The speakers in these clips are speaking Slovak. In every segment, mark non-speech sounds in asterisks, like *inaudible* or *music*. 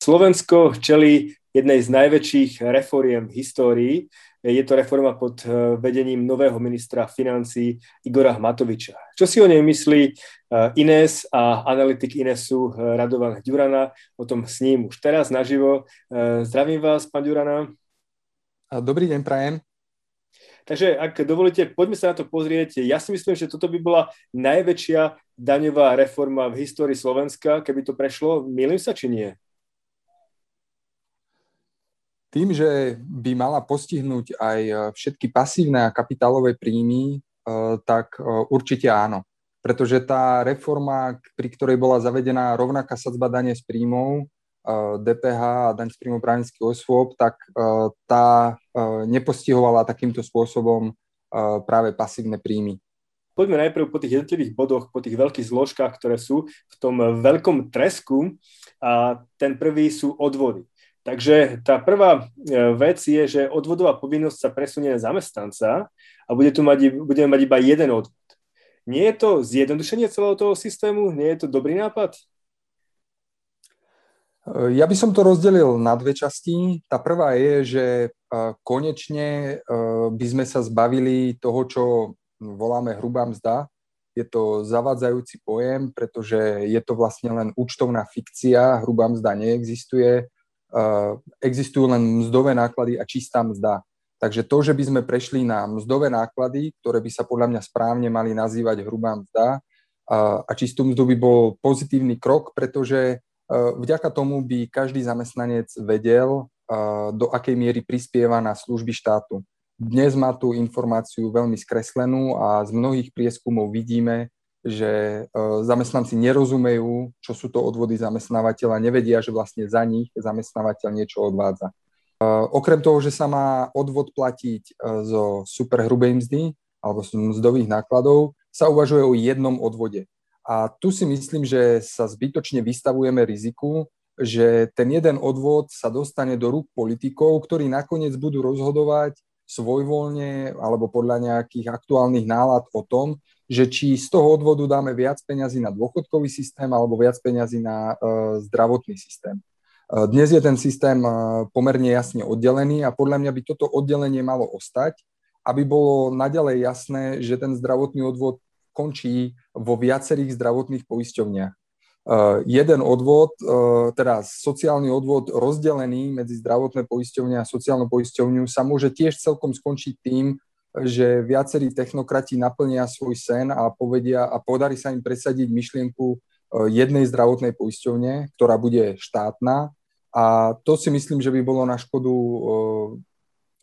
Slovensko čelí jednej z najväčších reforiem v histórii. Je to reforma pod eh, vedením nového ministra financí Igora Matoviča. Čo si o nej myslí eh, Ines a analytik Inesu eh, Radovan Ďurana? O tom s ním už teraz naživo. Zdravím vás, pán Ďurana. Dobrý deň, prajem. Takže ak dovolíte, poďme sa na to pozrieť. Ja si myslím, že toto by bola najväčšia daňová reforma v histórii Slovenska, keby to prešlo. Mýlim sa, či nie? Tým, že by mala postihnúť aj e, všetky pasívne a kapitálové príjmy, e, tak e, určite áno. Pretože tá reforma, pri ktorej bola zavedená rovnaká sadzba dane z príjmov, DPH a daň z príjmov právnických osôb, tak tá nepostihovala takýmto spôsobom práve pasívne príjmy. Poďme najprv po tých jednotlivých bodoch, po tých veľkých zložkách, ktoré sú v tom veľkom tresku. A ten prvý sú odvody. Takže tá prvá e, vec je, že odvodová povinnosť sa presunie na zamestnanca a bude tu mať, budeme mať iba jeden odvod. Nie je to zjednodušenie celého toho systému? Nie je to dobrý nápad? E, ja by som to rozdelil na dve časti. Tá prvá je, že e, konečne by sme sa zbavili toho, čo voláme hrubá mzda. Je to zavádzajúci pojem, pretože je to vlastne len účtovná fikcia, hrubá mzda neexistuje existujú len mzdové náklady a čistá mzda. Takže to, že by sme prešli na mzdové náklady, ktoré by sa podľa mňa správne mali nazývať hrubá mzda, eh, a čistú mzdu by bol pozitívny krok, pretože eh, vďaka tomu by každý zamestnanec vedel, do akej miery prispieva na služby štátu. Dnes má tú informáciu veľmi skreslenú a z mnohých prieskumov vidíme, že e, zamestnanci nerozumejú, čo sú to odvody zamestnávateľa, nevedia, že vlastne za nich zamestnávateľ niečo odvádza. E, okrem toho, že sa má odvod platiť e, zo superhrubej mzdy alebo z mzdových nákladov, sa uvažuje o jednom odvode. A tu si myslím, že sa zbytočne vystavujeme riziku, že ten jeden odvod sa dostane do rúk politikov, ktorí nakoniec budú rozhodovať svojvoľne alebo podľa nejakých aktuálnych nálad o tom, že či z toho odvodu dáme viac peňazí na dôchodkový systém alebo viac peňazí na uh, zdravotný systém. Uh, dnes je ten systém uh, pomerne jasne oddelený a podľa mňa by toto oddelenie malo ostať, aby bolo naďalej jasné, že ten zdravotný odvod končí vo viacerých zdravotných poisťovniach. Jeden odvod, teda sociálny odvod rozdelený medzi zdravotné poisťovne a sociálnu poisťovňu sa môže tiež celkom skončiť tým, že viacerí technokrati naplnia svoj sen a povedia a podarí sa im presadiť myšlienku e, jednej zdravotnej poisťovne, ktorá bude štátna. A to si myslím, že by bolo na škodu e,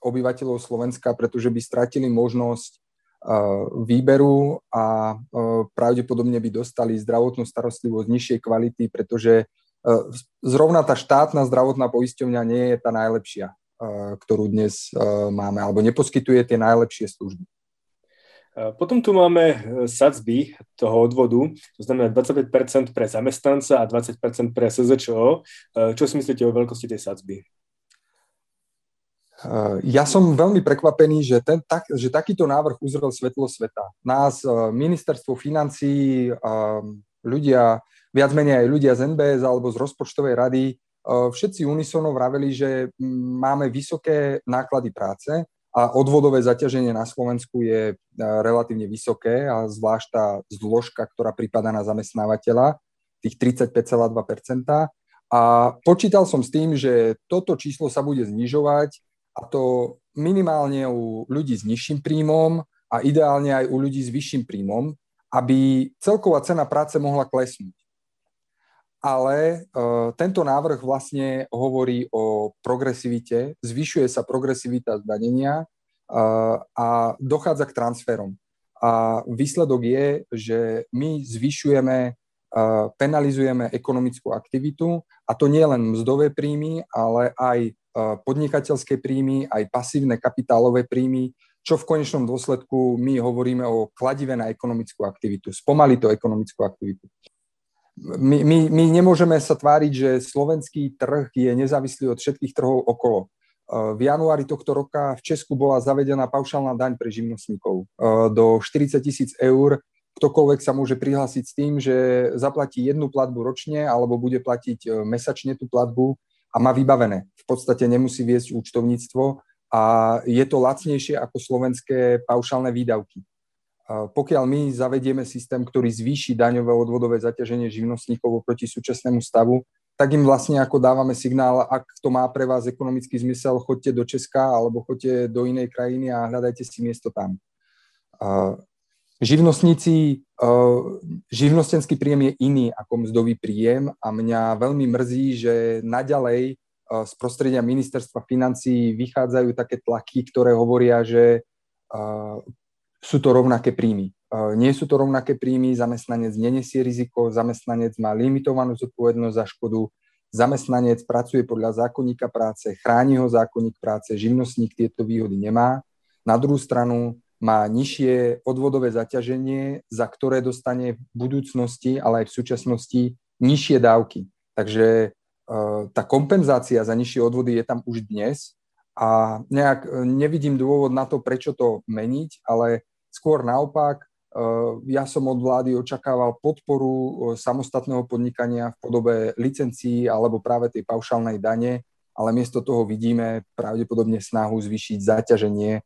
obyvateľov Slovenska, pretože by stratili možnosť e, výberu a pravdepodobne by dostali zdravotnú starostlivosť nižšej kvality, pretože zrovna tá štátna zdravotná poisťovňa nie je tá najlepšia ktorú dnes máme, alebo neposkytuje tie najlepšie služby. Potom tu máme e, sadzby toho odvodu, to znamená 25% pre zamestnanca a 20% pre SZČO. E, čo si myslíte o veľkosti tej sadzby? E, ja som veľmi prekvapený, že, ten, tak, že takýto návrh uzrel svetlo sveta. Nás, ministerstvo financí, ľudia, viac menej aj ľudia z NBS alebo z rozpočtovej rady všetci unisono vraveli, že máme vysoké náklady práce a odvodové zaťaženie na Slovensku je e, relatívne vysoké a zvlášť tá zložka, ktorá prípada na zamestnávateľa, tých 35,2%. A počítal som s tým, že toto číslo sa bude znižovať a to minimálne u ľudí s nižším príjmom a ideálne aj u ľudí s vyšším príjmom, aby celková cena práce mohla klesnúť ale uh, tento návrh vlastne hovorí o progresivite, zvyšuje sa progresivita zdanenia uh, a dochádza k transferom. A výsledok je, že my zvyšujeme, uh, penalizujeme ekonomickú aktivitu a to nie len mzdové príjmy, ale aj podnikateľské príjmy, aj pasívne kapitálové príjmy, čo v konečnom dôsledku my hovoríme o kladive na ekonomickú aktivitu, spomalí to ekonomickú aktivitu my, my, my nemôžeme sa tváriť, že slovenský trh je nezávislý od všetkých trhov okolo. V januári tohto roka v Česku bola zavedená paušálna daň pre živnostníkov. Do 40 tisíc eur ktokoľvek sa môže prihlásiť s tým, že zaplatí jednu platbu ročne alebo bude platiť e, mesačne tú platbu a má vybavené. V podstate nemusí viesť účtovníctvo a je to lacnejšie ako slovenské paušálne výdavky. Pokiaľ my zavedieme systém, ktorý zvýši daňové odvodové zaťaženie živnostníkov oproti súčasnému stavu, tak im vlastne ako dávame signál, ak to má pre vás ekonomický zmysel, choďte do Česka alebo choďte do inej krajiny a hľadajte si miesto tam. Živnostníci, živnostenský príjem je iný ako mzdový príjem a mňa veľmi mrzí, že naďalej z prostredia ministerstva financí vychádzajú také tlaky, ktoré hovoria, že sú to rovnaké príjmy. E, nie sú to rovnaké príjmy, zamestnanec nenesie riziko, zamestnanec má limitovanú zodpovednosť za škodu, zamestnanec pracuje podľa zákonníka práce, chráni ho zákonník práce, živnostník tieto výhody nemá. Na druhú stranu má nižšie odvodové zaťaženie, za ktoré dostane v budúcnosti, ale aj v súčasnosti nižšie dávky. Takže e, tá kompenzácia za nižšie odvody je tam už dnes a nejak e, nevidím dôvod na to, prečo to meniť, ale Skôr naopak, eh, ja som od vlády očakával podporu eh, samostatného podnikania v podobe licencií alebo práve tej paušálnej dane, ale miesto toho vidíme pravdepodobne snahu zvýšiť zaťaženie eh,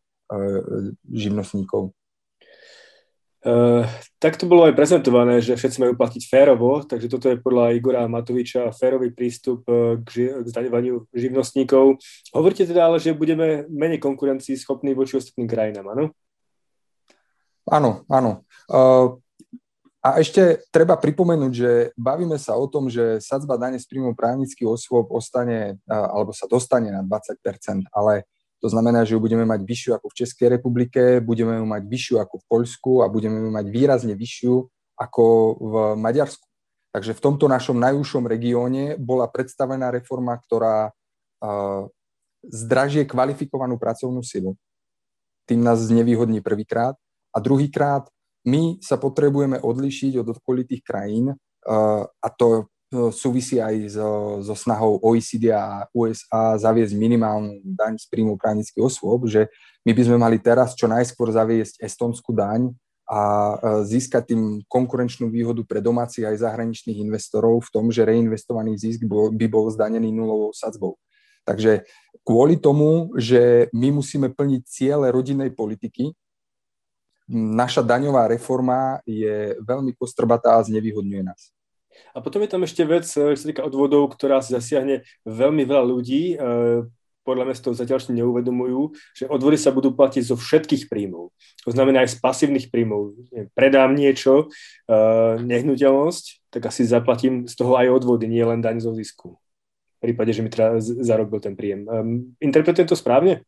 živnostníkov. Uh, tak to bolo aj prezentované, že všetci majú platiť férovo, takže toto je podľa Igora Matoviča férový prístup k, ži- k zdaňovaniu živnostníkov. Hovoríte teda ale, že budeme menej konkurencii schopní voči ostatným krajinám, áno? Áno, áno. Uh, a ešte treba pripomenúť, že bavíme sa o tom, že sadzba dane z príjmu právnických osôb ostane, alebo sa dostane na 20%, ale to znamená, že ju budeme mať vyššiu ako v Českej republike, budeme ju mať vyššiu ako v Poľsku a budeme ju mať výrazne vyššiu ako v Maďarsku. Takže v tomto našom najúžšom regióne bola predstavená reforma, ktorá uh, zdražie kvalifikovanú pracovnú silu. Tým nás znevýhodní prvýkrát a druhýkrát, my sa potrebujeme odlišiť od okolitých krajín uh, a to uh, súvisí aj so, so snahou OECD a USA zaviesť minimálnu daň z príjmu právnických osôb, že my by sme mali teraz čo najskôr zaviesť estonskú daň a získať tým konkurenčnú výhodu pre domácich aj zahraničných investorov v tom, že reinvestovaný zisk by bol zdanený nulovou sadzbou. Takže kvôli tomu, že my musíme plniť ciele rodinnej politiky, naša daňová reforma je veľmi kostrbatá a znevýhodňuje nás. A potom je tam ešte vec, eh, čo sa týka odvodov, ktorá si zasiahne veľmi veľa ľudí. Eh, podľa mňa to zatiaľ neuvedomujú, že odvody sa budú platiť zo všetkých príjmov. To znamená aj z pasívnych príjmov. Predám niečo, eh, nehnuteľnosť, tak asi zaplatím z toho aj odvody, nie len daň zo zisku. V prípade, že mi teda zarobil ten príjem. Ehm, interpretujem to správne?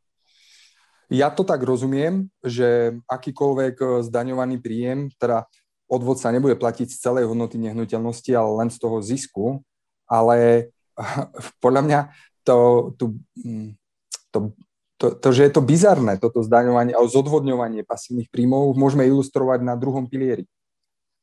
Ja to tak rozumiem, že akýkoľvek eh, zdaňovaný príjem, teda odvod sa nebude platiť z celej hodnoty nehnuteľnosti, ale len z toho zisku, ale *laughs* podľa mňa to, to, mm, to, to, to že je to bizarné, toto zdaňovanie a zodvodňovanie pasívnych príjmov, môžeme ilustrovať na druhom pilieri.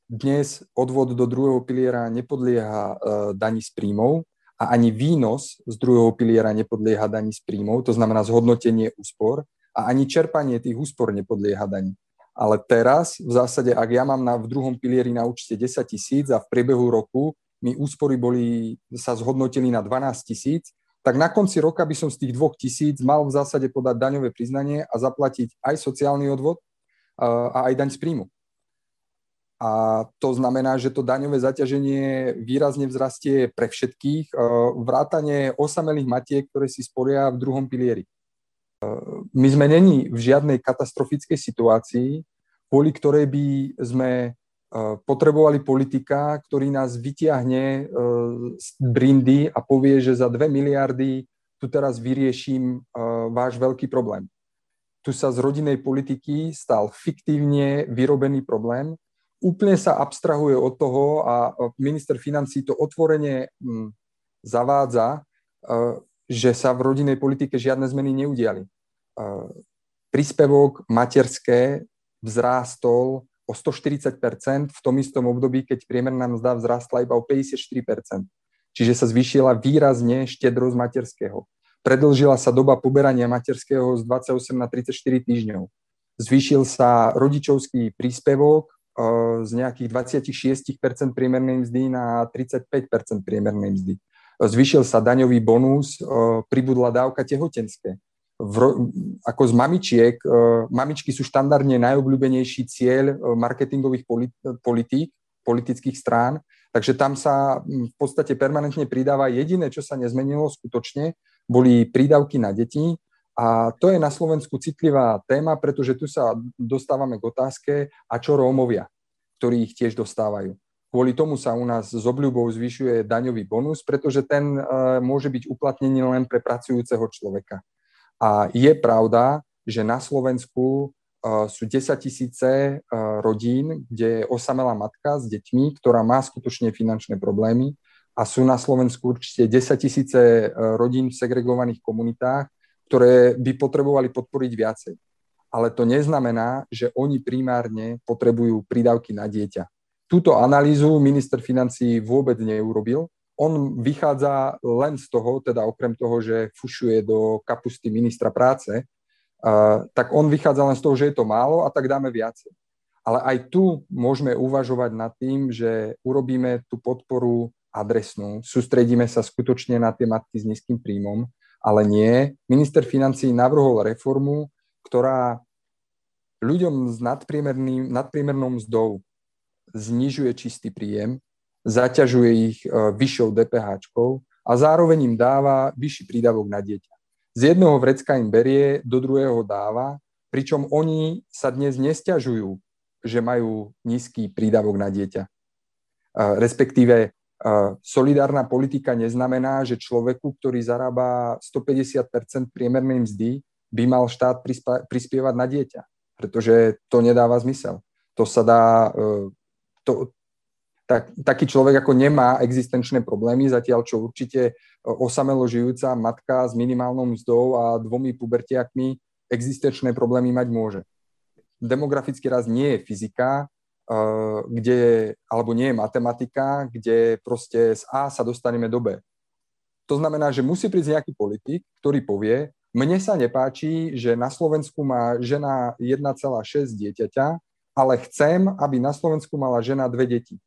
Dnes odvod do druhého piliera nepodlieha uh, daní z príjmov a ani výnos z druhého piliera nepodlieha daní z príjmov, to znamená zhodnotenie úspor, a ani čerpanie tých úspor nepodlieha daní. Ale teraz, v zásade, ak ja mám na, v druhom pilieri na účte 10 tisíc a v priebehu roku mi úspory boli, sa zhodnotili na 12 tisíc, tak na konci roka by som z tých dvoch tisíc mal v zásade podať daňové priznanie a zaplatiť aj sociálny odvod a aj daň z príjmu. A to znamená, že to daňové zaťaženie výrazne vzrastie pre všetkých, vrátanie osamelých matiek, ktoré si sporia v druhom pilieri my sme není v žiadnej katastrofickej situácii, kvôli ktorej by sme e, potrebovali politika, ktorý nás vytiahne e, z brindy a povie, že za 2 miliardy tu teraz vyrieším e, váš veľký problém. Tu sa z rodinej politiky stal fiktívne vyrobený problém, úplne sa abstrahuje od toho a minister financí to otvorene zavádza, že sa v rodinnej politike žiadne zmeny neudiali. Príspevok materské vzrástol o 140% v tom istom období, keď priemerná mzda vzrástla iba o 54% Čiže sa zvýšila výrazne štedrosť materského. Predlžila sa doba poberania materského z 28 na 34 týždňov. Zvýšil sa rodičovský príspevok z nejakých 26% priemernej mzdy na 35% priemernej mzdy. Zvyšil sa daňový bonus, pribudla dávka tehotenské. V, ako z mamičiek, mamičky sú štandardne najobľúbenejší cieľ marketingových politík, politických strán, takže tam sa v podstate permanentne pridáva. Jediné, čo sa nezmenilo skutočne, boli prídavky na deti, a to je na Slovensku citlivá téma, pretože tu sa dostávame k otázke, a čo Rómovia, ktorí ich tiež dostávajú. Kvôli tomu sa u nás s obľubou zvyšuje daňový bonus, pretože ten e, môže byť uplatnený len pre pracujúceho človeka. A je pravda, že na Slovensku e, sú 10 tisíce e, rodín, kde je osamelá matka s deťmi, ktorá má skutočne finančné problémy a sú na Slovensku určite 10 tisíce rodín v segregovaných komunitách, ktoré by potrebovali podporiť viacej. Ale to neznamená, že oni primárne potrebujú prídavky na dieťa. Túto analýzu minister financí vôbec neurobil. On vychádza len z toho, teda okrem toho, že fušuje do kapusty ministra práce, tak on vychádza len z toho, že je to málo a tak dáme viacej. Ale aj tu môžeme uvažovať nad tým, že urobíme tú podporu adresnú, sústredíme sa skutočne na tie matky s nízkym príjmom ale nie. Minister financí navrhol reformu, ktorá ľuďom s nadpriemerným, nadpriemernou mzdou znižuje čistý príjem, zaťažuje ich e, vyššou DPH a zároveň im dáva vyšší prídavok na dieťa. Z jednoho vrecka im berie, do druhého dáva, pričom oni sa dnes nestiažujú, že majú nízky prídavok na dieťa. E, respektíve solidárna politika neznamená, že človeku, ktorý zarába 150% priemernej mzdy, by mal štát prispievať na dieťa, pretože to nedáva zmysel. To sa dá, e, to, tak, taký človek ako nemá existenčné problémy, zatiaľ čo určite osamelo žijúca matka s minimálnou mzdou a dvomi pubertiakmi existenčné problémy mať môže. Demografický rast nie je fyzika, Eh, kde, alebo nie je matematika, kde proste z A sa dostaneme do B. To znamená, že musí prísť nejaký politik, ktorý povie, mne sa nepáči, že na Slovensku má žena 1,6 dieťaťa, ale chcem, aby na Slovensku mala žena dve deti.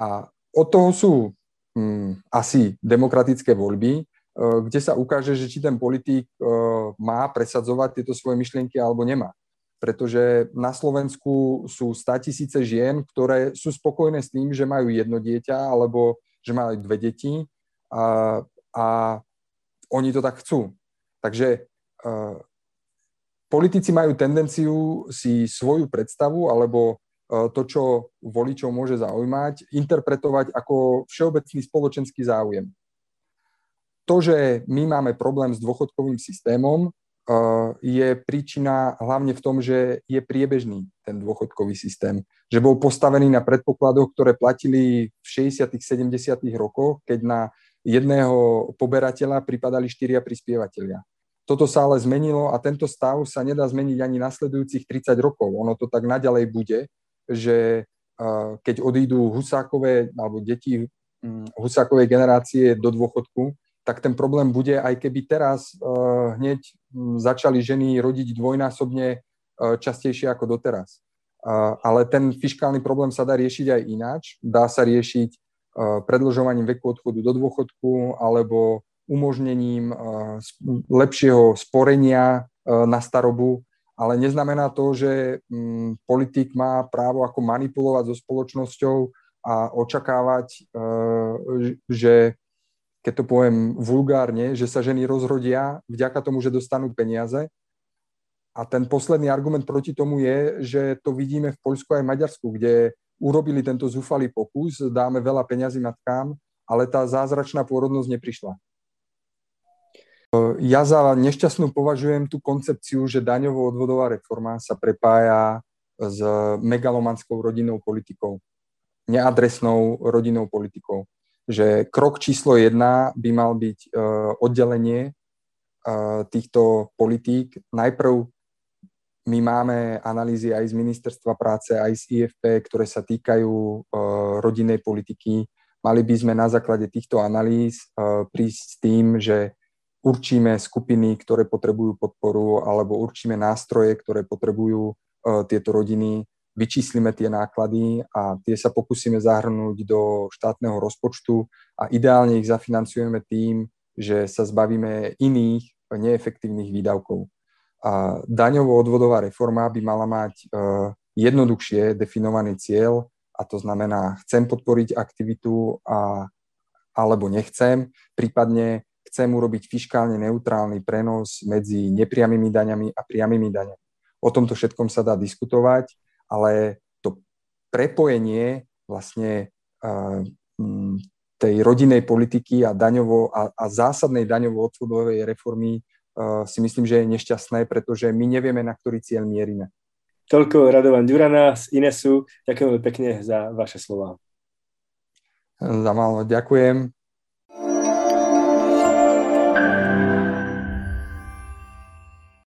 A od toho sú hm, asi demokratické voľby, eh, kde sa ukáže, že či ten politik eh, má presadzovať tieto svoje myšlienky alebo nemá pretože na Slovensku sú 100 tisíce žien, ktoré sú spokojné s tým, že majú jedno dieťa alebo že majú dve deti a, a oni to tak chcú. Takže uh, politici majú tendenciu si svoju predstavu alebo uh, to, čo voličov môže zaujímať, interpretovať ako všeobecný spoločenský záujem. To, že my máme problém s dôchodkovým systémom, je príčina hlavne v tom, že je priebežný ten dôchodkový systém. Že bol postavený na predpokladoch, ktoré platili v 60. 70. rokoch, keď na jedného poberateľa pripadali štyria prispievateľia. Toto sa ale zmenilo a tento stav sa nedá zmeniť ani nasledujúcich 30 rokov. Ono to tak naďalej bude, že keď odídu husákové alebo deti hm, husákovej generácie do dôchodku, tak ten problém bude, aj keby teraz hneď začali ženy rodiť dvojnásobne častejšie ako doteraz. Ale ten fiskálny problém sa dá riešiť aj ináč. Dá sa riešiť predlžovaním veku odchodu do dôchodku alebo umožnením lepšieho sporenia uh, na starobu, ale neznamená to, že um, politik má právo ako manipulovať so spoločnosťou a očakávať, uh, že keď to poviem vulgárne, že sa ženy rozrodia vďaka tomu, že dostanú peniaze. A ten posledný argument proti tomu je, že to vidíme v Poľsku aj v Maďarsku, kde urobili tento zúfalý pokus, dáme veľa peňazí matkám, ale tá zázračná pôrodnosť neprišla. Ja za nešťastnú považujem tú koncepciu, že daňovo-odvodová reforma sa prepája s megalomanskou rodinnou politikou, neadresnou rodinnou politikou že krok číslo jedna by mal byť uh, oddelenie uh, týchto politík. Najprv my máme analýzy aj z Ministerstva práce, aj z IFP, ktoré sa týkajú uh, rodinnej politiky. Mali by sme na základe týchto analýz prísť s tým, že určíme skupiny, ktoré potrebujú podporu, alebo určíme nástroje, ktoré potrebujú uh, tieto rodiny vyčíslime tie náklady a tie sa pokúsime zahrnúť do štátneho rozpočtu a ideálne ich zafinancujeme tým, že sa zbavíme iných neefektívnych výdavkov. A daňovo-odvodová reforma by mala mať uh, jednoduchšie definovaný cieľ a to znamená, chcem podporiť aktivitu a, alebo nechcem, prípadne chcem urobiť fiskálne neutrálny prenos medzi nepriamými daňami a priamými daňami. O tomto všetkom sa dá diskutovať, ale to prepojenie vlastne uh, tej rodinnej politiky a, daňovo, a, a zásadnej daňovo-odsudovej reformy uh, si myslím, že je nešťastné, pretože my nevieme, na ktorý cieľ mierime. Toľko Radovan Durana z Inesu. Ďakujem pekne za vaše slova. Za málo ďakujem.